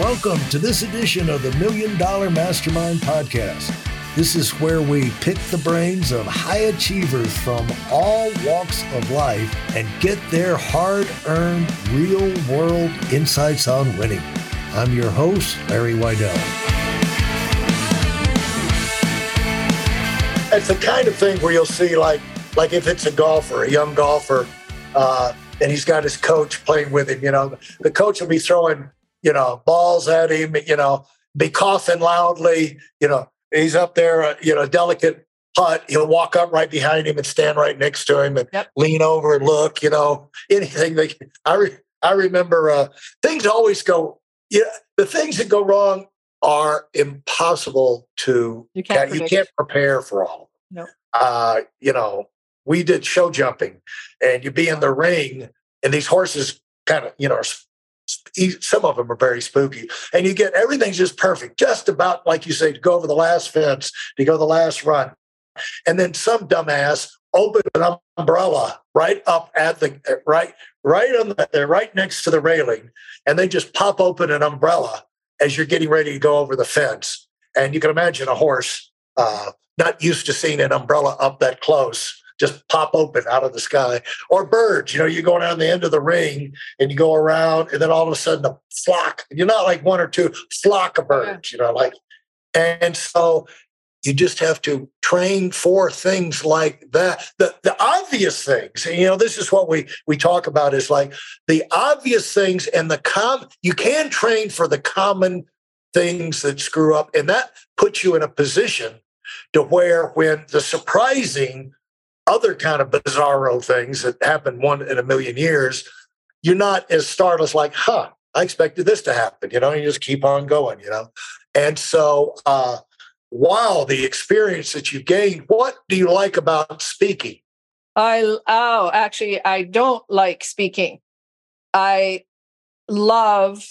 Welcome to this edition of the Million Dollar Mastermind Podcast. This is where we pick the brains of high achievers from all walks of life and get their hard earned, real world insights on winning. I'm your host, Larry Weidel. It's the kind of thing where you'll see, like, like if it's a golfer, a young golfer, uh, and he's got his coach playing with him, you know, the coach will be throwing, you know, balls at him, you know, be coughing loudly, you know, he's up there, uh, you know, delicate putt. He'll walk up right behind him and stand right next to him and yep. lean over and look, you know, anything. That, I, re, I remember uh, things always go, yeah, you know, the things that go wrong are impossible to, you can't, you can't prepare for all. of No. Uh, you know, we did show jumping and you'd be in the ring and these horses kind of, you know, some of them are very spooky and you get everything's just perfect, just about like you say, to go over the last fence, to go the last run. And then some dumbass open an umbrella right up at the right, right on the, they're right next to the railing and they just pop open an umbrella as you're getting ready to go over the fence. And you can imagine a horse uh, not used to seeing an umbrella up that close just pop open out of the sky. Or birds, you know, you're going down the end of the ring and you go around, and then all of a sudden a flock, you're not like one or two, flock of birds, you know, like, and so you just have to train for things like that. The the obvious things, you know, this is what we we talk about is like the obvious things and the com you can train for the common things that screw up, and that puts you in a position to where when the surprising other kind of bizarro things that happen one in a million years, you're not as startled as like, huh, I expected this to happen, you know, you just keep on going, you know. And so uh wow, the experience that you gained, what do you like about speaking? I oh, actually I don't like speaking. I love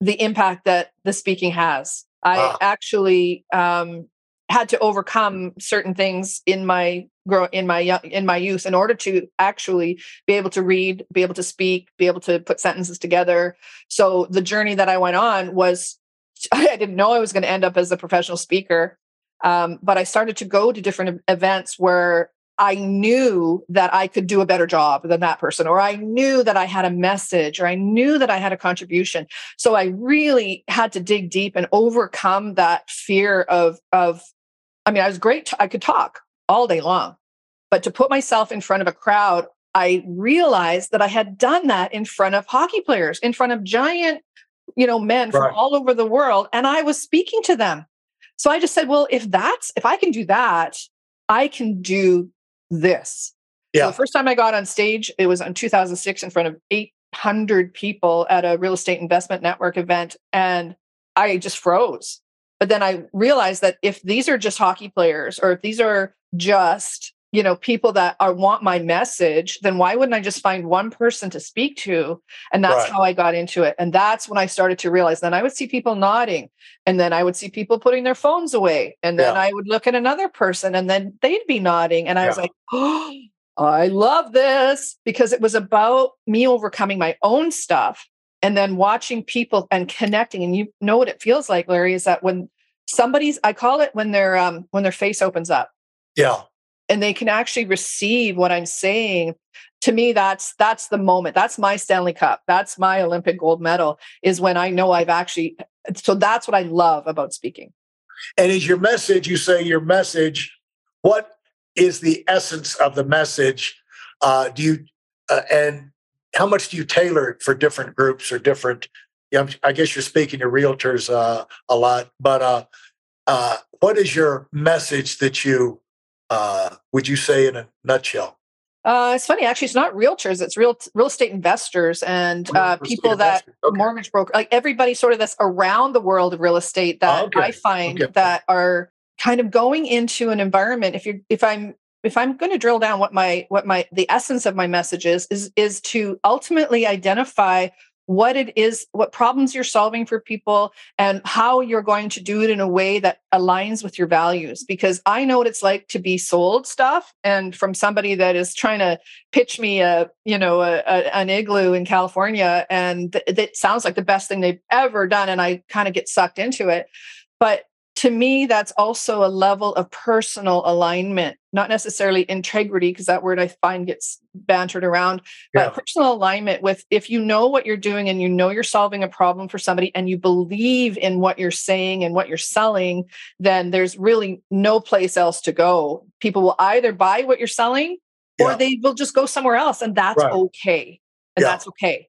the impact that the speaking has. I ah. actually um had to overcome certain things in my grow in my young in my youth in order to actually be able to read be able to speak be able to put sentences together. So the journey that i went on was i didn't know i was going to end up as a professional speaker um, but i started to go to different events where i knew that i could do a better job than that person or i knew that i had a message or i knew that i had a contribution. So i really had to dig deep and overcome that fear of of I mean, I was great. I could talk all day long, but to put myself in front of a crowd, I realized that I had done that in front of hockey players, in front of giant, you know, men right. from all over the world, and I was speaking to them. So I just said, well, if that's if I can do that, I can do this. Yeah. So the first time I got on stage, it was in 2006 in front of 800 people at a real estate investment network event, and I just froze. But then I realized that if these are just hockey players or if these are just, you know, people that are want my message, then why wouldn't I just find one person to speak to? And that's right. how I got into it. And that's when I started to realize then I would see people nodding and then I would see people putting their phones away. And then yeah. I would look at another person and then they'd be nodding. And I yeah. was like, oh, I love this because it was about me overcoming my own stuff and then watching people and connecting and you know what it feels like larry is that when somebody's i call it when their um when their face opens up. Yeah. And they can actually receive what i'm saying to me that's that's the moment. That's my stanley cup. That's my olympic gold medal is when i know i've actually so that's what i love about speaking. And is your message you say your message what is the essence of the message? Uh do you uh, and how much do you tailor it for different groups or different? I guess you're speaking to realtors uh, a lot, but uh, uh, what is your message that you uh, would you say in a nutshell? Uh, it's funny, actually. It's not realtors; it's real real estate investors and uh, people that okay. mortgage broker, like everybody, sort of that's around the world of real estate that okay. I find okay. that are kind of going into an environment. If you're, if I'm if i'm going to drill down what my what my the essence of my message is is is to ultimately identify what it is, what problems you're solving for people, and how you're going to do it in a way that aligns with your values. Because I know what it's like to be sold stuff, and from somebody that is trying to pitch me a, you know, a, a, an igloo in California, and th- that sounds like the best thing they've ever done, and I kind of get sucked into it. But to me, that's also a level of personal alignment, not necessarily integrity, because that word I find gets bantered around, but personal alignment with if you know what you're doing and you know you're solving a problem for somebody and you believe in what you're saying and what you're selling, then there's really no place else to go. People will either buy what you're selling or they will just go somewhere else, and that's right. okay. And yeah. that's okay.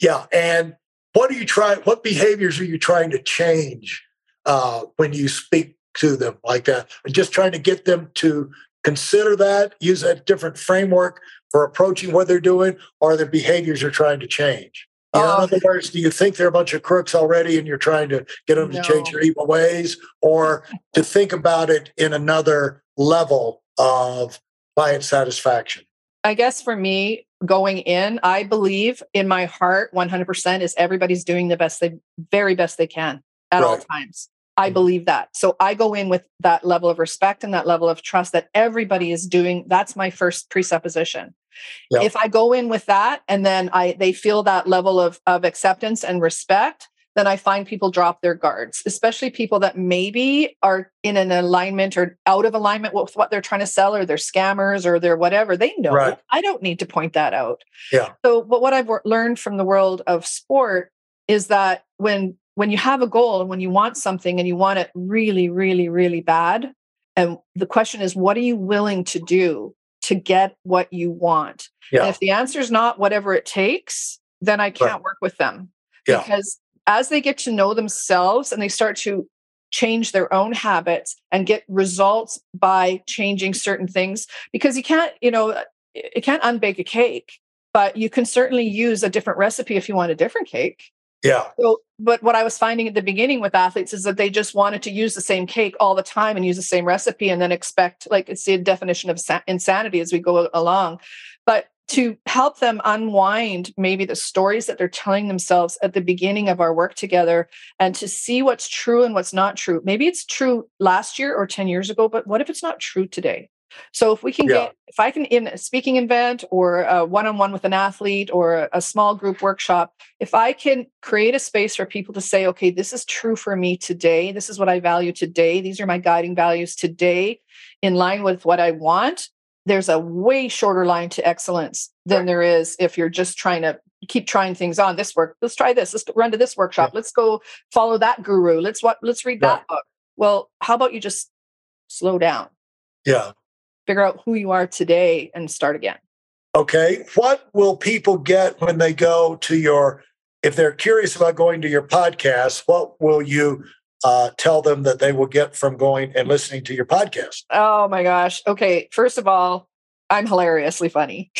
Yeah. And what are you trying? What behaviors are you trying to change? Uh, when you speak to them like that, and just trying to get them to consider that, use a different framework for approaching what they're doing, or their behaviors are trying to change. You know, in oh. other words, do you think they're a bunch of crooks already and you're trying to get them no. to change their evil ways, or to think about it in another level of client satisfaction? I guess for me, going in, I believe in my heart 100% is everybody's doing the best they very best they can at right. all times. I mm-hmm. believe that. So I go in with that level of respect and that level of trust that everybody is doing. That's my first presupposition. Yep. If I go in with that and then I they feel that level of, of acceptance and respect, then I find people drop their guards, especially people that maybe are in an alignment or out of alignment with what they're trying to sell, or they're scammers or they're whatever. They know. Right. I don't need to point that out. Yeah. So, but what I've learned from the world of sport is that when when you have a goal and when you want something and you want it really, really, really bad, and the question is, what are you willing to do to get what you want? Yeah. And if the answer is not whatever it takes, then I can't right. work with them yeah. because as they get to know themselves and they start to change their own habits and get results by changing certain things, because you can't, you know, you can't unbake a cake, but you can certainly use a different recipe if you want a different cake. Yeah. So, but what I was finding at the beginning with athletes is that they just wanted to use the same cake all the time and use the same recipe and then expect, like, it's the definition of insanity as we go along. But to help them unwind maybe the stories that they're telling themselves at the beginning of our work together and to see what's true and what's not true. Maybe it's true last year or 10 years ago, but what if it's not true today? So if we can yeah. get, if I can in a speaking event or a one-on-one with an athlete or a small group workshop, if I can create a space for people to say, okay, this is true for me today. This is what I value today. These are my guiding values today in line with what I want. There's a way shorter line to excellence than there is if you're just trying to keep trying things on this work. Let's try this. Let's run to this workshop. Let's go follow that guru. Let's what let's read that book. Well, how about you just slow down? Yeah figure out who you are today and start again. Okay. What will people get when they go to your, if they're curious about going to your podcast, what will you uh, tell them that they will get from going and listening to your podcast? Oh my gosh. Okay. First of all, I'm hilariously funny.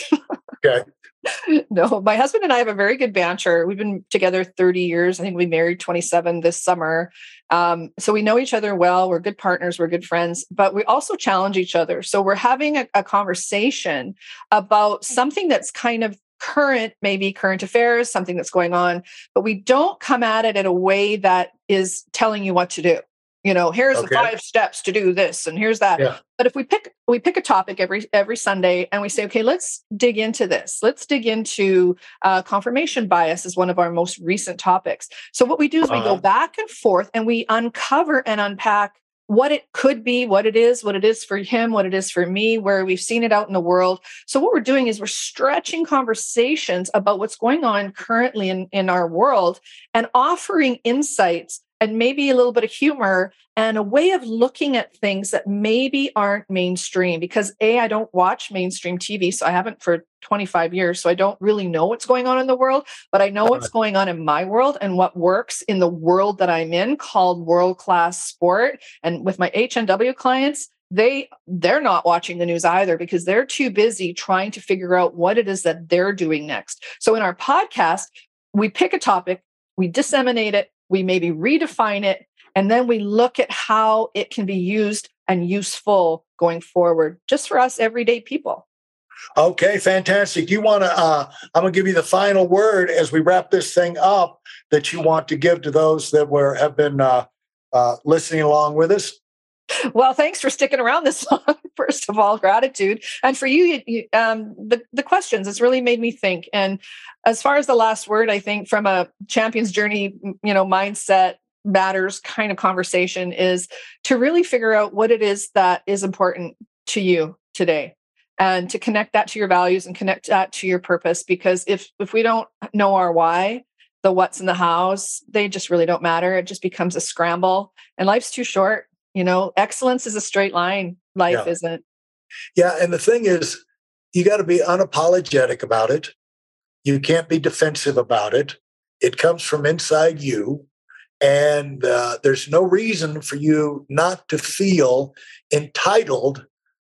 okay. no, my husband and I have a very good banter. We've been together 30 years. I think we married 27 this summer. Um, so we know each other well. We're good partners. We're good friends, but we also challenge each other. So we're having a, a conversation about something that's kind of current, maybe current affairs, something that's going on, but we don't come at it in a way that is telling you what to do you know here's okay. the five steps to do this and here's that yeah. but if we pick we pick a topic every every sunday and we say okay let's dig into this let's dig into uh, confirmation bias is one of our most recent topics so what we do is uh-huh. we go uh-huh. back and forth and we uncover and unpack what it could be, what it is, what it is for him, what it is for me, where we've seen it out in the world. So, what we're doing is we're stretching conversations about what's going on currently in, in our world and offering insights and maybe a little bit of humor and a way of looking at things that maybe aren't mainstream because a i don't watch mainstream tv so i haven't for 25 years so i don't really know what's going on in the world but i know what's going on in my world and what works in the world that i'm in called world class sport and with my hnw clients they they're not watching the news either because they're too busy trying to figure out what it is that they're doing next. So in our podcast we pick a topic we disseminate it we maybe redefine it, and then we look at how it can be used and useful going forward, just for us everyday people. Okay, fantastic. You want to? Uh, I'm going to give you the final word as we wrap this thing up. That you want to give to those that were have been uh, uh, listening along with us. Well, thanks for sticking around this long. First of all, gratitude, and for you, you um, the the questions. It's really made me think. And as far as the last word, I think from a champion's journey, you know, mindset matters kind of conversation is to really figure out what it is that is important to you today and to connect that to your values and connect that to your purpose because if if we don't know our why the what's in the house they just really don't matter it just becomes a scramble and life's too short you know excellence is a straight line life yeah. isn't yeah and the thing is you got to be unapologetic about it you can't be defensive about it it comes from inside you and uh, there's no reason for you not to feel entitled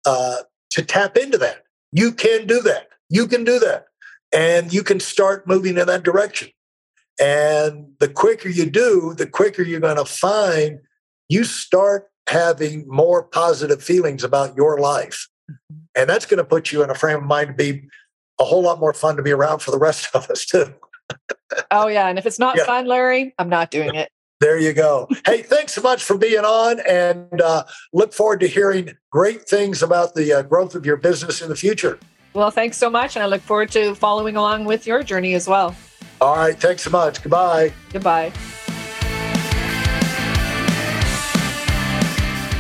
uh, to tap into that. You can do that. You can do that. And you can start moving in that direction. And the quicker you do, the quicker you're going to find you start having more positive feelings about your life. Mm-hmm. And that's going to put you in a frame of mind to be a whole lot more fun to be around for the rest of us, too. oh, yeah. And if it's not yeah. fun, Larry, I'm not doing it. There you go. hey, thanks so much for being on and uh, look forward to hearing great things about the uh, growth of your business in the future. Well, thanks so much. And I look forward to following along with your journey as well. All right. Thanks so much. Goodbye. Goodbye.